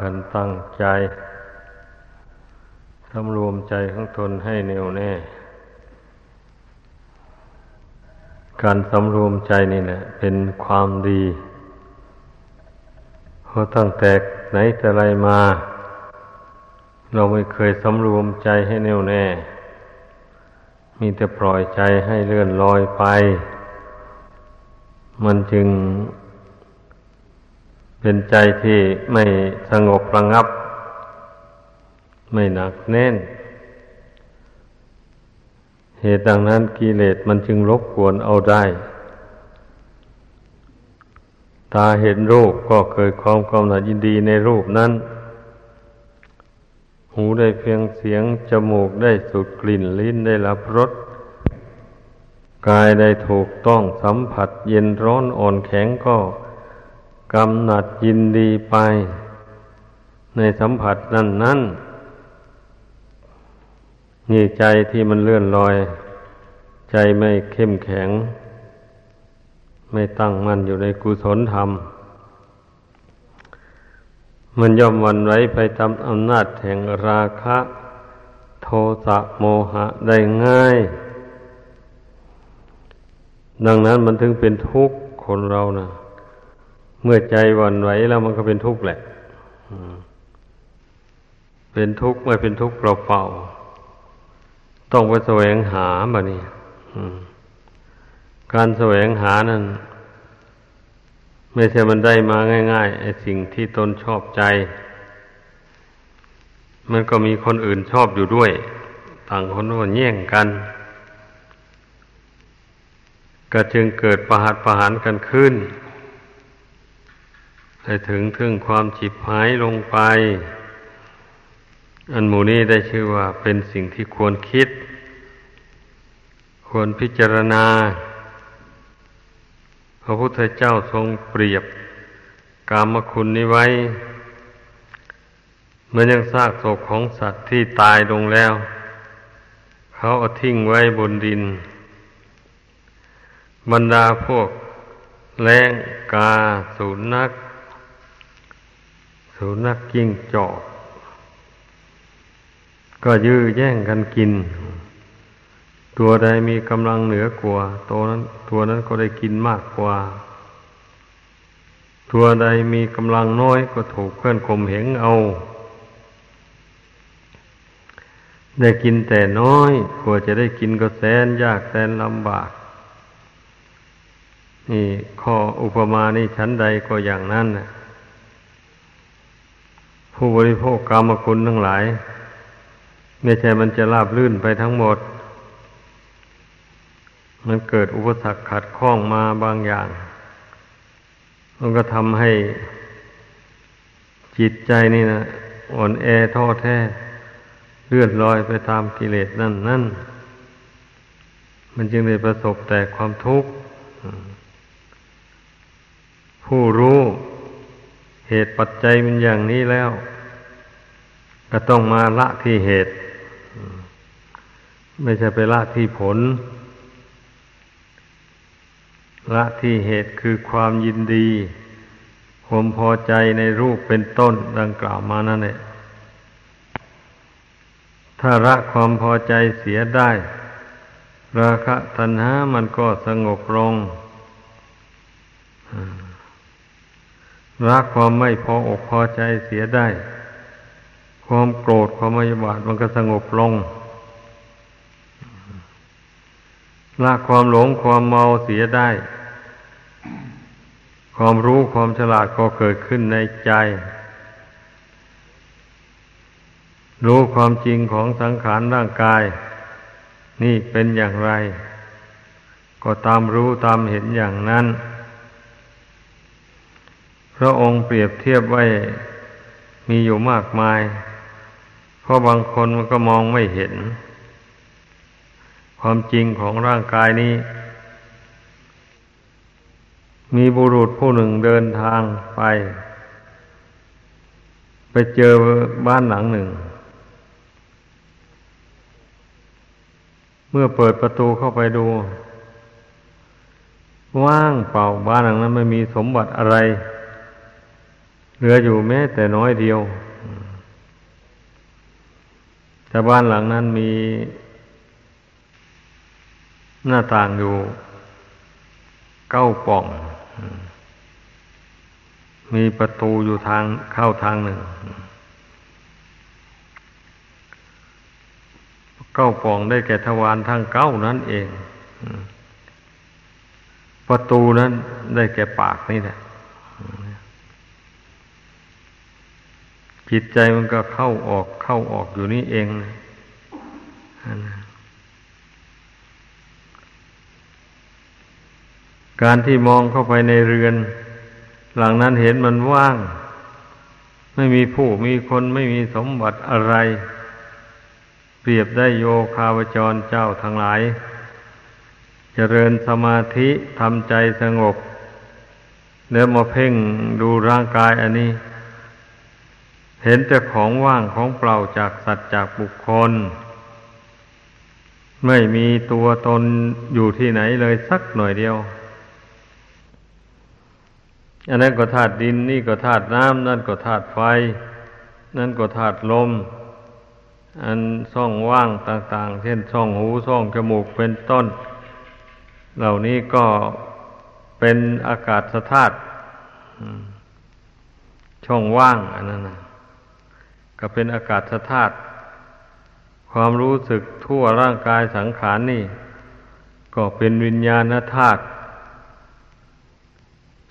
กันตั้งใจสำรวมใจของตนให้แน่วแน่ การสำรวมใจนี่แหละ เป็นความดีเพราะตั้งแต่ไหนแต่ไรมา เราไม่เคยสำรวมใจให้แน่วแน่ มีแต่ปล่อยใจให้เลื่อนลอยไป มันจึง เป็นใจที่ไม่สงบระงับ ไม่หนักแน่น เหตุดังนั้นกิเลสมันจึงรบกวนเอาได้ ตาเห็นรูปก็เกิดความกำหนัดยินดีในรูปนั้น หูได้เพียงเสียง จมูกได้สูดกลิ่นลิ้นได้รับรสกายได้ถูกต้องสัมผัสเย็นร้อนอ่อนแข็งก็ กำหนัดยินดีไป ในสัมผัสนั้นนั้นนี่ใจที่มันเลื่อนลอย ใจไม่เข้มแข็ง ไม่ตั้งมั่นอยู่ในกุศลธรรม มันย่อมวันไว้ไปตามอำนาจแห่งราคะ โทสะโมหะได้ง่าย ดังนั้นมันถึงเป็นทุกข์คนเรานะ เมื่อใจวันไหวแล้วมันก็เป็นทุกข์แหละเป็นทุกข์ไม่เป็นทุกข์เปล่าๆต้องไปแสวงหาบะนี่การแสวงหานั้นไม่ใช่มันได้มาง่ายๆไอ้สิ่งที่ตนชอบใจ มันก็มีคนอื่นชอบอยู่ด้วย ต่างคนก็แย่งกัน ก็จึงเกิดประหัตประหารกันขึ้น ให้ถึงถึงความฉิบหายลงไป อันหมูนี้ได้ชื่อว่าเป็นสิ่งที่ควรคิด ควรพิจารณา พระพุทธเจ้าทรงเปรียบกามคุณนี้ไว้เหมือนยังซากศพของสัตว์ที่ตายลงแล้ว เขาเอาทิ้งไว้บนดิน บรรดาพวกแรงกาสูนัก สุนัขกิ้งจอก ก็ยื้อแย่งกันกิน ตัวใดมีกำลังเหนือกว่าตัวนั้นตัวนั้นก็ได้กินมากกว่า ตัวใดมีกำลังน้อยก็ถูกเพื่อนข่มเหงเอา ได้กินแต่น้อยกว่าจะได้กินก็แสนยากแสนลำบากนี่ข้ออุปมานี่ชั้นใดก็อย่างนั้นนะ ผู้บริโภคกรรมคุณทั้งหลาย ไม่ใช่มันจะราบลื่นไปทั้งหมด มันเกิดอุปสรรคขัดข้องมาบางอย่าง มันก็ทำให้จิตใจนี่นะอ่อนแอท้อแท้เลื่อนลอยไปตามกิเลสนั่นนั่นมันจึงได้ประสบแต่ความทุกข์ ผู้รู้ เหตุปัจจัยมันอย่างนี้แล้ว ก็ต้องมาละที่เหตุ ไม่ใช่ไปละที่ผล ละที่เหตุคือความยินดี ความพอใจในรูปเป็นต้นดังกล่าวมานั่นแหละถ้าละความพอใจเสียได้ ราคะตัณหามันก็สงบลง รักความไม่พออกพอใจเสียได้ ความโกรธความไม่บาดมันก็สงบลงละความหลงความเมาเสียได้ ความรู้ความฉลาดก็เกิดขึ้นในใจ รู้ความจริงของสังขารร่างกาย นี่เป็นอย่างไร ก็ตามรู้ตามเห็นอย่างนั้น พระองค์เปรียบเทียบไว้มีอยู่มากมาย เพราะบางคนมันก็มองไม่เห็น ความจริงของร่างกายนี้ มีบุรุษผู้หนึ่งเดินทางไป ไปเจอบ้านหลังหนึ่ง เมื่อเปิดประตูเข้าไปดู ว่างเปล่าบ้านหลังนั้นไม่มีสมบัติอะไร เหลืออยู่แม้แต่น้อยเดียวแต่บ้านหลังนั้นมีหน้าต่างอยู่เก้าป่อง มีประตูอยู่ทางเข้าทางหนึ่ง เก้าป่องได้แก่ทวารทางเก้านั่นเอง ประตูนั้นได้แก่ปากนี่แหละ จิตใจมันก็เข้าออกเข้าออกอยู่นี่เองนะการที่มองเข้าไปในเรือน หลังนั้นเห็นมันว่าง ไม่มีผู้มีคนไม่มีสมบัติอะไร เปรียบได้โยคาวจรเจ้าทั้งหลายเจริญสมาธิทำใจสงบ แล้วมาเพ่งดูร่างกายอันนี้ เห็นแต่ของว่างของเปล่าจากสัตว์จากบุคคล ไม่มีตัวตนอยู่ที่ไหนเลยสักหน่อยเดียว อันนั้นก็ธาตุดินนี่ก็ธาตุน้ำนั่นก็ธาตุไฟ นั่นก็ธาตุลม อันช่องว่างต่างๆ เช่นช่องหูช่องจมูกเป็นต้น เหล่านี้ก็เป็นอากาศธาตุช่องว่างอันนั้นนะ ก็เป็นอากาศธาตุความรู้สึกทั่วร่างกายสังขารนนี่ ก็เป็นวิญญาณธาตุ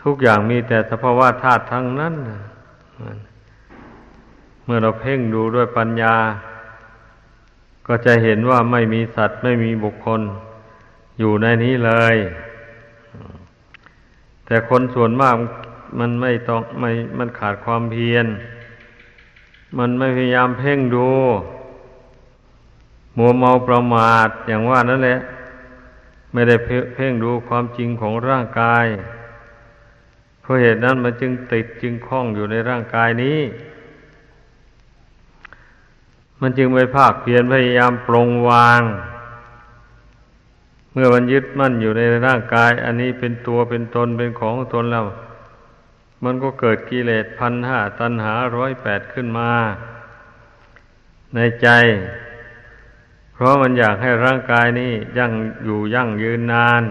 ทุกอย่างมีแต่สภาวะธาตุทั้งนั้นเมื่อเราเพ่งดูด้วยปัญญา ก็จะเห็นว่าไม่มีสัตว์ไม่มีบุคคล อยู่ในนี้เลย แต่คนส่วนมากมันไม่ต้องไม่มันขาดความเพียร มันไม่พยายามเพ่งดู มัวเมาประมาทอย่างว่านั่นแหละ ไม่ได้เพ่งดูความจริงของร่างกายเพราะเหตุนั้นมันจึงติดจึงคล้องอยู่ในร่างกายนี้ มันจึงไปภาคเพียรพยายามปรงวาง เมื่อมันยึดมั่นอยู่ในร่างกาย อันนี้เป็นตัวเป็นตนเป็นของตนแล้ว มันก็เกิดกิเลสพันห้าตันหาร้อยแปดขึ้นมา ในใจ เพราะมันอยากให้ร่างกายนี้ยั่งอยู่ยั่งยืนนาน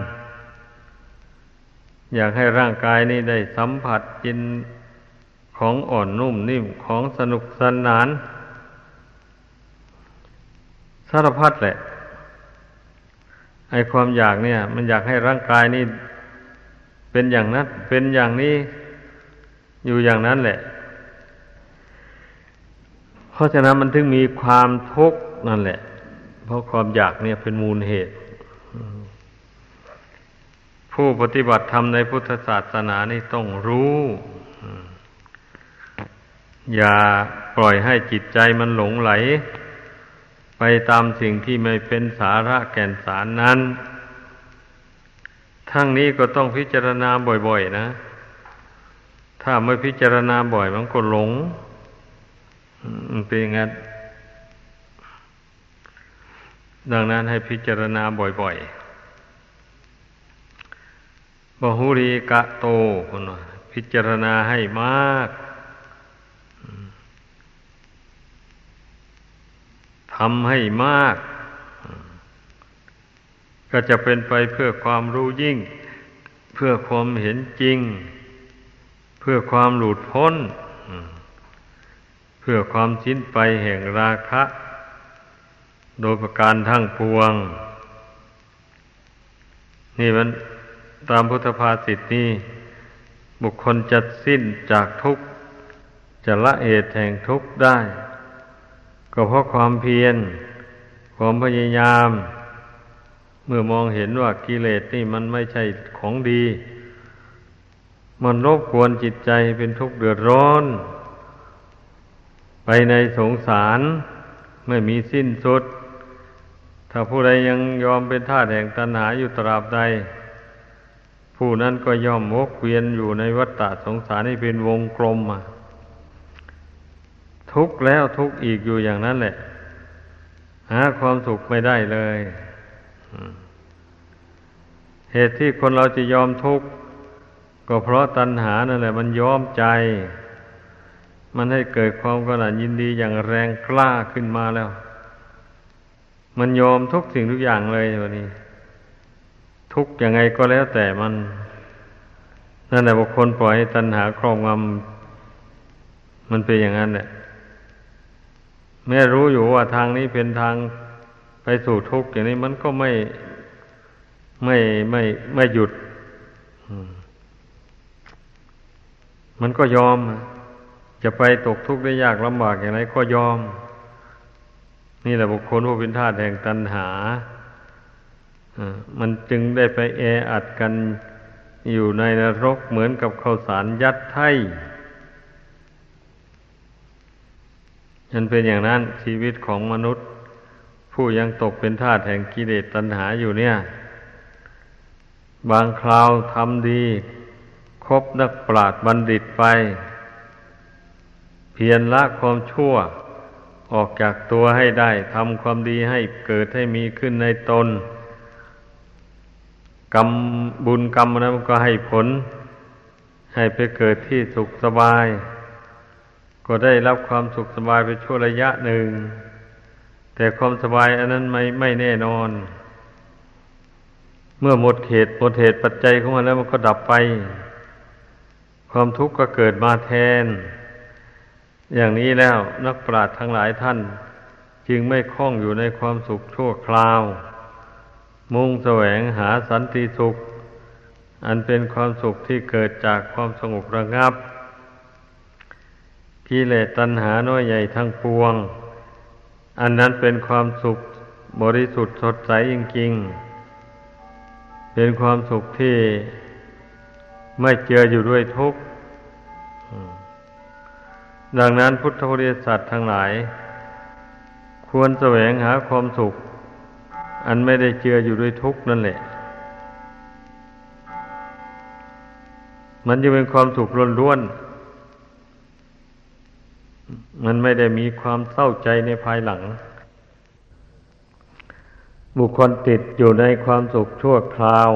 อยากให้ร่างกายนี้ได้สัมผัสกินของอ่อนนุ่มนิ่มของสนุกสนาน สารพัดแหละ ไอความอยากเนี่ย มันอยากให้ร่างกายนี้เป็นอย่างนั้นเป็นอย่างนี้ อยู่อย่างนั้นแหละ เพราะฉะนั้นมันถึงมีความทุกข์นั่นแหละ เพราะความอยากเนี่ยเป็นมูลเหตุ ผู้ปฏิบัติธรรมในพุทธศาสนานี่ต้องรู้ อย่าปล่อยให้จิตใจมันหลงไหล ไปตามสิ่งที่ไม่เป็นสาระแก่นสารนั้น ทั้งนี้ก็ต้องพิจารณาบ่อย ๆ นะ ถ้าไม่พิจารณาบ่อยมันก็หลง มันเป็นอย่างนั้นดังนั้นให้พิจารณาบ่อยๆบหุรีกะโตคนพิจารณาให้มากทำให้มาก ก็จะเป็นไปเพื่อความรู้ยิ่ง เพื่อความเห็นจริง พื่อความหลุดพ้น เพื่อความสิ้นไปแห่งราคะ โดยประการทั้งปวง นี่มันตามพุทธภาษิตนี้บุคคลจะสิ้นจากทุกข์ จะละเหตุแห่งทุกข์ได้ ก็เพราะความเพียร ความพยายาม เมื่อมองเห็นว่ากิเลสนี่มันไม่ใช่ของดี มันรบกวนจิตใจเป็นทุกข์เดือดร้อน ไปในสงสารไม่มีสิ้นสุด ถ้าผู้ใดยังยอมเป็นทาสแห่งตัณหาอยู่ตราบใด ผู้นั้นก็ย่อมวกเวียนอยู่ในวัฏฏะสงสารนี่เป็นวงกลมมาทุกแล้วทุกอีกอยู่อย่างนั้นแหละ หาความสุขไม่ได้เลย เหตุที่คนเราจะยอมทุกข์ ก็เพราะตัณหานั่นแหละ มันยอมใจ มันให้เกิดความกระหนัดยินดีอย่างแรงกล้าขึ้นมาแล้ว มันยอมทุกสิ่งทุกอย่างเลยวันนี้ ทุกยังไงก็แล้วแต่มันนั่นแหละบุคคลปล่อยให้ตัณหาครอบงำมันเป็นอย่างนั้นแหละแม้รู้อยู่ว่าทางนี้เป็นทางไปสู่ทุกข์อย่างนี้มันก็ไม่ไม่ไม่ไม่หยุด มันก็ยอม จะไปตกทุกข์ได้ยากลำบากอย่างไรก็ยอม นี่แหละบุคคลผู้เป็นทาสแห่งตัณหามันจึงได้ไปแออัดกันอยู่ในนรกเหมือนกับข้าวสารยัดไถ่มันเป็นอย่างนั้นชีวิตของมนุษย์ ผู้ยังตกเป็นทาสแห่งกิเลสตัณหาอยู่เนี่ย บางคราวทำดี คบนักปราชญ์บัณฑิตไป เพียรละความชั่วออกจากตัวให้ได้ทำความดีให้เกิดให้มีขึ้นในตน กรรมบุญกรรมนั้นก็ให้ผล ให้ไปเกิดที่สุขสบาย ก็ได้รับความสุขสบายไปชั่วระยะหนึ่ง แต่ความสบายอันนั้นไม่ไม่แน่นอน เมื่อหมดเหตุหมดเหตุปัจจัยของมันแล้วมันก็ดับไป ความทุกข์ก็เกิดมาแทน อย่างนี้แล้วนักปราชญ์ทั้งหลายท่าน จึงไม่คล้องอยู่ในความสุขชั่วคราว มุ่งแสวงหาสันติสุข อันเป็นความสุขที่เกิดจากความสงบระงับกิเลสตัณหาน้อยใหญ่ทั้งปวง อันนั้นเป็นความสุขบริสุทธิ์สดใสจริงๆเป็นความสุขที่ไม่เจืออยู่ด้วยทุกข์ ดังนั้นพุทธบริษัททั้งหลาย ควรแสวงหาความสุข อันไม่ได้เจืออยู่ด้วยทุกข์นั่นแหละ มันจะเป็นความสุขล้วนๆมันไม่ได้มีความเศร้าใจในภายหลัง บุคคลติดอยู่ในความสุขชั่วคราว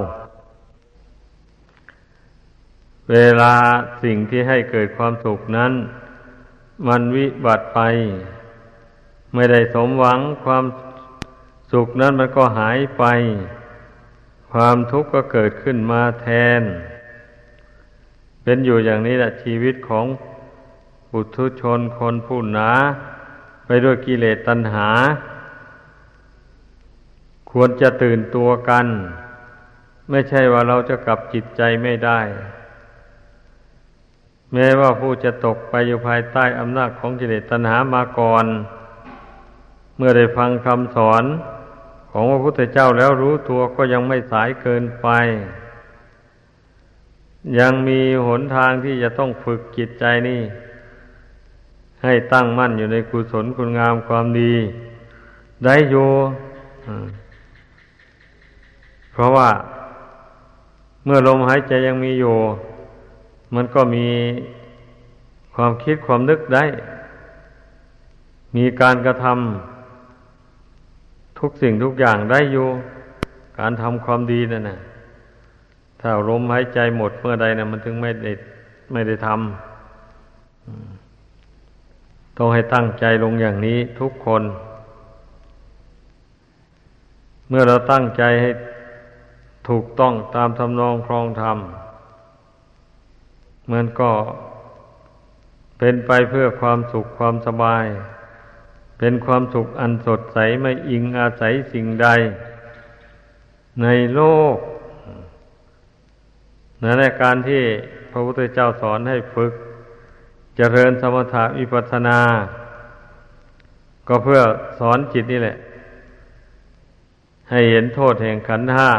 เวลาสิ่งที่ให้เกิดความสุขนั้น มันวิบัติไป ไม่ได้สมหวังความสุขนั้นมันก็หายไป ความทุกข์ก็เกิดขึ้นมาแทน เป็นอยู่อย่างนี้แหละชีวิตของปุถุชนคนผู้หนา ไปด้วยกิเลสตัณหา ควรจะตื่นตัวกัน ไม่ใช่ว่าเราจะกลับจิตใจไม่ได้ แม้ว่าผู้จะตกไปอยู่ภายใต้อำนาจของกิเลสตัณหามาก่อน เมื่อได้ฟังคำสอนของพระพุทธเจ้าแล้วรู้ตัวก็ยังไม่สายเกินไป ยังมีหนทางที่จะต้องฝึกจิตใจนี่ ให้ตั้งมั่นอยู่ในกุศลคุณงามความดี ได้อยู่เพราะว่าเมื่อลมหายใจยังมีอยู่ มันก็มีความคิดความนึกได้ มีการกระทำทุกสิ่งทุกอย่างได้อยู่ การทำความดีนั่นนะถ้าลมหายใจหมดเมื่อใดนะมันถึงไม่ได้ไม่ได้ทำต้องให้ตั้งใจลงอย่างนี้ทุกคน เมื่อเราตั้งใจให้ถูกต้องตามทำนองครองธรรม มันก็เป็นไปเพื่อความสุขความสบาย เป็นความสุขอันสดใสไม่อิงอาศัยสิ่งใด ในโลกนั่นแหละการที่พระพุทธเจ้าสอนให้ฝึกเจริญสมถะวิปัสนา ก็เพื่อสอนจิตนี่แหละ ให้เห็นโทษแห่งขันห้า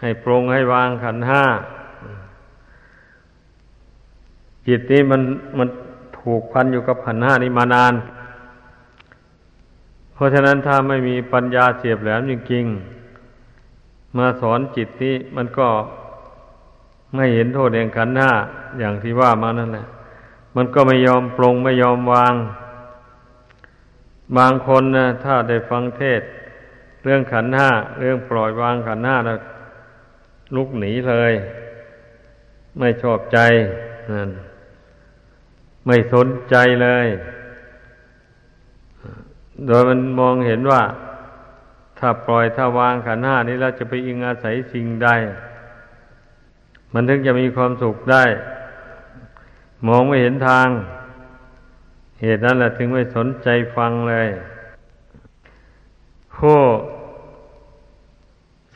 ให้ปรงให้วางขันห้า จิตนี้มันมันถูกพันอยู่กับขันห้านี้มานาน เพราะฉะนั้นถ้าไม่มีปัญญาเสียบแหลมจริงๆมาสอนจิตนี้มันก็ไม่เห็นโทษแห่งขันห้าอย่างที่ว่ามานั่นแหละ มันก็ไม่ยอมปรงไม่ยอมวาง บางคนนะถ้าได้ฟังเทศ เรื่องขันห้าเรื่องปล่อยวางขันห้าแล้วลุกหนีเลย ไม่ชอบใจนั่น ไม่สนใจเลย โดยมันมองเห็นว่า ถ้าปล่อยถ้าวางขันห้านี้แล้วจะไปอิงอาศัยสิ่งใด มันถึงจะมีความสุขได้ มองไม่เห็นทาง เหตุนั้นแหละถึงไม่สนใจฟังเลยผู้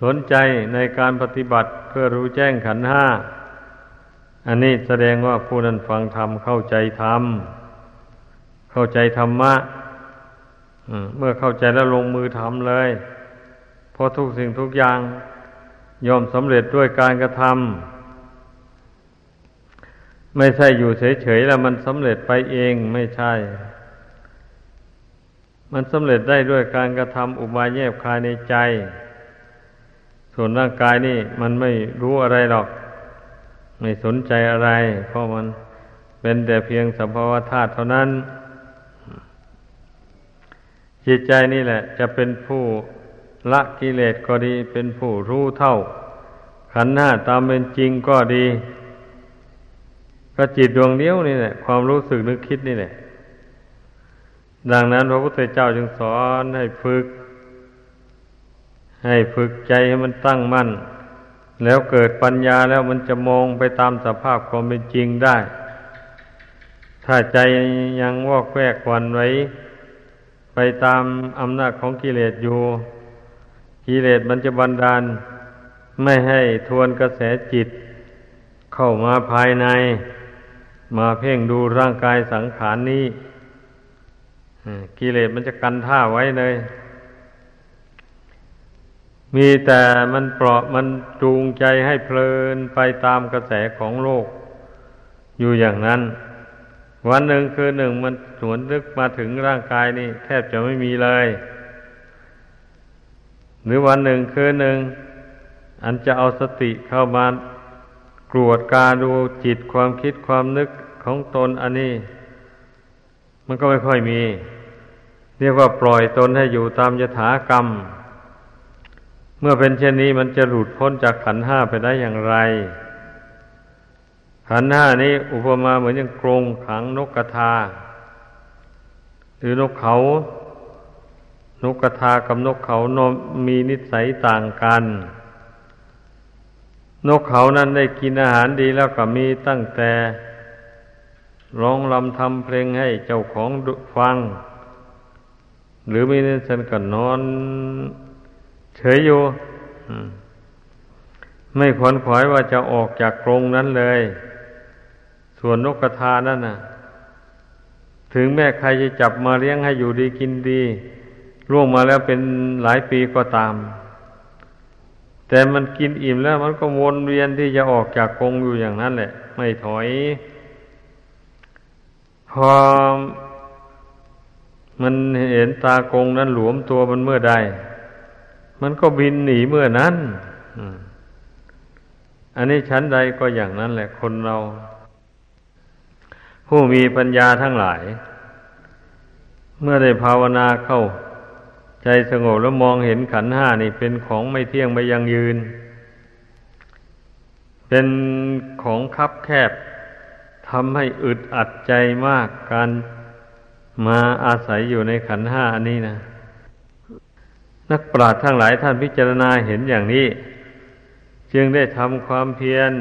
สนใจในการปฏิบัติเพื่อรู้แจ้งขันห้า อันนี้แสดงว่าผู้นั้นฟังธรรมเข้าใจธรรม เข้าใจธรรมะเมื่อเข้าใจแล้วลงมือทำเลย เพราะทุกสิ่งทุกอย่างยอมสำเร็จด้วยการกระทำไม่ใช่อยู่เฉยๆแล้วมันสำเร็จไปเองไม่ใช่ มันสำเร็จได้ด้วยการกระทำอุบายแยบคายในใจ ส่วนร่างกายนี่มันไม่รู้อะไรหรอก ไม่สนใจอะไร เพราะมันเป็นแต่เพียงสภาวะธาตุเท่านั้น จิตใจนี่แหละ จะเป็นผู้ละกิเลสก็ดี เป็นผู้รู้เท่า ขันธ์ห้าตามเป็นจริงก็ดีก็จิตดวงเดียวนี่แหละความรู้สึกนึกคิดนี่แหละ ดังนั้นพระพุทธเจ้าจึงสอนให้ฝึก ให้ฝึกใจให้มันตั้งมั่น แล้วเกิดปัญญาแล้วมันจะมองไปตามสภาพความเป็นจริงได้ ถ้าใจยังวอกแวกวันไว้ ไปตามอำนาจของกิเลสอยู่ กิเลสมันจะบันดาล ไม่ให้ทวนกระแสจิต เข้ามาภายใน มาเพ่งดูร่างกายสังขารนนี้กิเลสมันจะกันท่าไว้เลย มีแต่มันเปราะมันจูงใจให้เพลินไปตามกระแสของโลก อยู่อย่างนั้น วันหนึ่งคือหนึ่งมันสวนลึกมาถึงร่างกายนี่ แทบจะไม่มีเลย หรือวันหนึ่งคือหนึ่ง อันจะเอาสติเข้ามากรวดกาดูจิตความคิดความนึกของตนอันนี้ มันก็ไม่ค่อยมี เรียกว่าปล่อยตนให้อยู่ตามยถากรรม เมื่อเป็นเช่นนี้มันจะหลุดพ้นจากขันห้าไปได้อย่างไร ขันห้านี้อุปมาเหมือนอย่างกรงขังนกกระทา หรือนกเขา นกกระทากับนกเขานมีนิสัยต่างกัน นกเขานั้นได้กินอาหารดีแล้วก็มีตั้งแต่ร้องลำทำเพลงให้เจ้าของฟัง หรือมีนิสัยก็นอน เฉยอยู่ไม่ขวนขวายว่าจะออกจากกรงนั้นเลย ส่วนนกกระทานั่นน่ะ ถึงแม้ใครจะจับมาเลี้ยงให้อยู่ดีกินดีร่วงมาแล้วเป็นหลายปีก็ตาม แต่มันกินอิ่มแล้วมันก็วนเวียนที่จะออกจากกรงอยู่อย่างนั้นแหละ ไม่ถอย พอมันเห็นตากรงนั้นหลวมตัวมันเมื่อใด มันก็บินหนีเมื่อนั้นอันนี้ชั้นใดก็อย่างนั้นแหละคนเรา ผู้มีปัญญาทั้งหลาย เมื่อได้ภาวนาเข้า ใจสงบแล้วมองเห็นขันห้านี่เป็นของไม่เที่ยงไม่ยังยืน เป็นของคับแคบทำให้อึดอัดใจมากการมาอาศัยอยู่ในขันห้าอันนี้นะ นักปราชญ์ทั้งหลายท่านพิจารณาเห็นอย่างนี้ จึงได้ทำความเพียร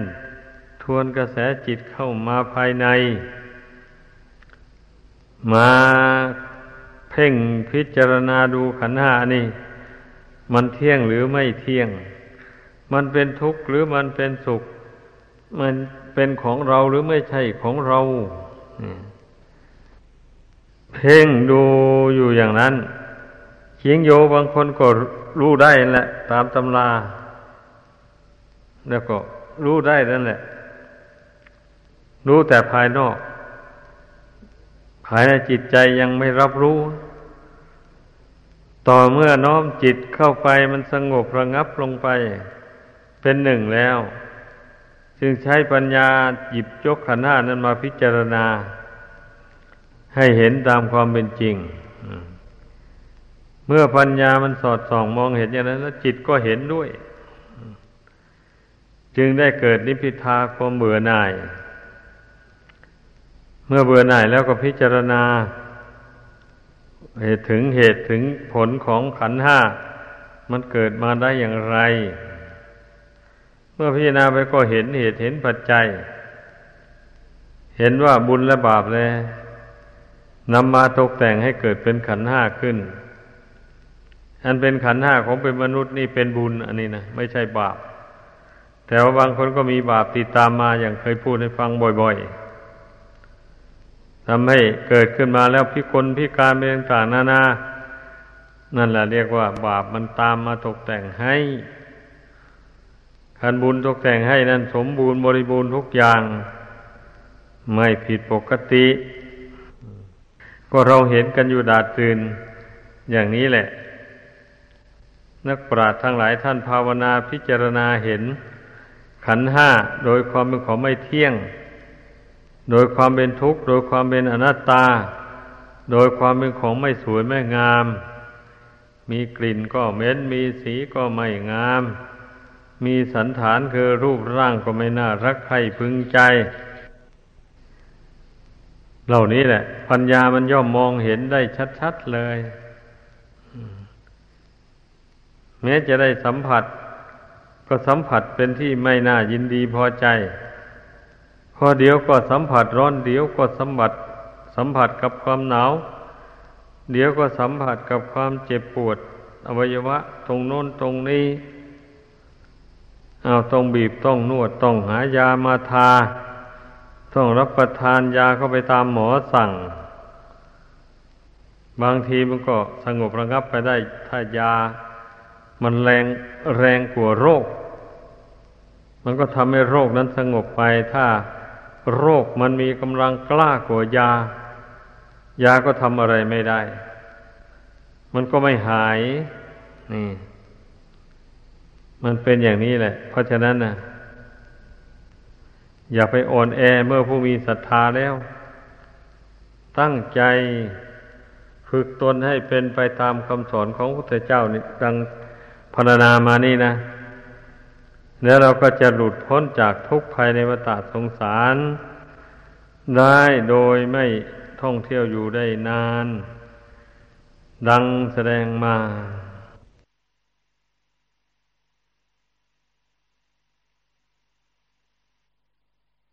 ทวนกระแสจิตเข้ามาภายใน มาเพ่งพิจารณาดูขันหานี่ มันเที่ยงหรือไม่เที่ยง มันเป็นทุกข์หรือมันเป็นสุข มันเป็นของเราหรือไม่ใช่ของเรา เพ่งดูอยู่อย่างนั้น เขียงโยบางคนก็รู้ได้แหละ ตามตำรา แล้วก็รู้ได้นั่นแหละ รู้แต่ภายนอก ภายในจิตใจยังไม่รับรู้ ต่อเมื่อน้อมจิตเข้าไปมันสงบระงับลงไป เป็นหนึ่งแล้ว จึงใช้ปัญญาหยิบยกขันธ์นั้นมาพิจารณา ให้เห็นตามความเป็นจริง เมื่อปัญญามันสอดส่องมองเห็นอย่างนั้นแล้วจิตก็เห็นด้วย จึงได้เกิดนิพพิทาความเบื่อหน่าย เมื่อเบื่อหน่ายแล้วก็พิจารณา เหตุถึงเหตุถึงผลของขันห้ามันเกิดมาได้อย่างไร เมื่อพิจารณาไปก็เห็นเหตุเห็นปัจจัย เห็นว่าบุญและบาปเลยนำมาตกแต่งให้เกิดเป็นขันห้าขึ้น อันเป็นขันห้าของเป็นมนุษย์นี่เป็นบุญอันนี้นะไม่ใช่บาป แต่ว่าบางคนก็มีบาปติดตามมาอย่างเคยพูดให้ฟังบ่อยๆทำให้เกิดขึ้นมาแล้วพิกลพิการเป็นต่างๆนานา นั่นแหละเรียกว่า บาปมันตามมาตกแต่งให้คันบุญตกแต่งให้นั่นสมบูรณ์บริบูรณ์ทุกอย่าง ไม่ผิดปกติ ก็เราเห็นกันอยู่ดาดตื่นอย่างนี้แหละ นักปราชญ์ทั้งหลายท่านภาวนาพิจารณาเห็น ขันห้าโดยความเป็นของไม่เที่ยง โดยความเป็นทุกข์ โดยความเป็นอนัตตา โดยความเป็นของไม่สวยไม่งาม มีกลิ่นก็เหม็นมีสีก็ไม่งาม มีสันฐานคือรูปร่างก็ไม่น่ารักใครพึงใจ เหล่านี้แหละ ปัญญามันย่อมมองเห็นได้ชัด ๆเลย แม้จะได้สัมผัส ก็สัมผัสเป็นที่ไม่น่ายินดีพอใจ พอเดี๋ยวก็สัมผัสร้อนเดี๋ยวก็สัมผัส สัมผัสกับความหนาว เดี๋ยวก็สัมผัสกับความเจ็บปวด อวัยวะตรงโน้นตรงนี้เอาต้องบีบต้องนวดต้องหายามาทา ต้องรับประทานยาเข้าไปตามหมอสั่ง บางทีมันก็สงบระงับไปได้ถ้ายา มันแรงแรงกว่าโรค มันก็ทำให้โรคนั้นสงบไปถ้าโรคมันมีกำลังกล้ากว่ายา ยาก็ทำอะไรไม่ได้ มันก็ไม่หาย นี่ มันเป็นอย่างนี้แหละ เพราะฉะนั้นนะอย่าไปอ่อนแอเมื่อผู้มีศรัทธาแล้ว ตั้งใจฝึกตนให้เป็นไปตามคำสอนของพระพุทธเจ้านี่ดัง พรรณนามานี่นะ แล้วเราก็จะหลุดพ้นจากทุกข์ภายในวัฏสงสาร ได้โดยไม่ท่องเที่ยวอยู่ได้นาน ดังแสดงมา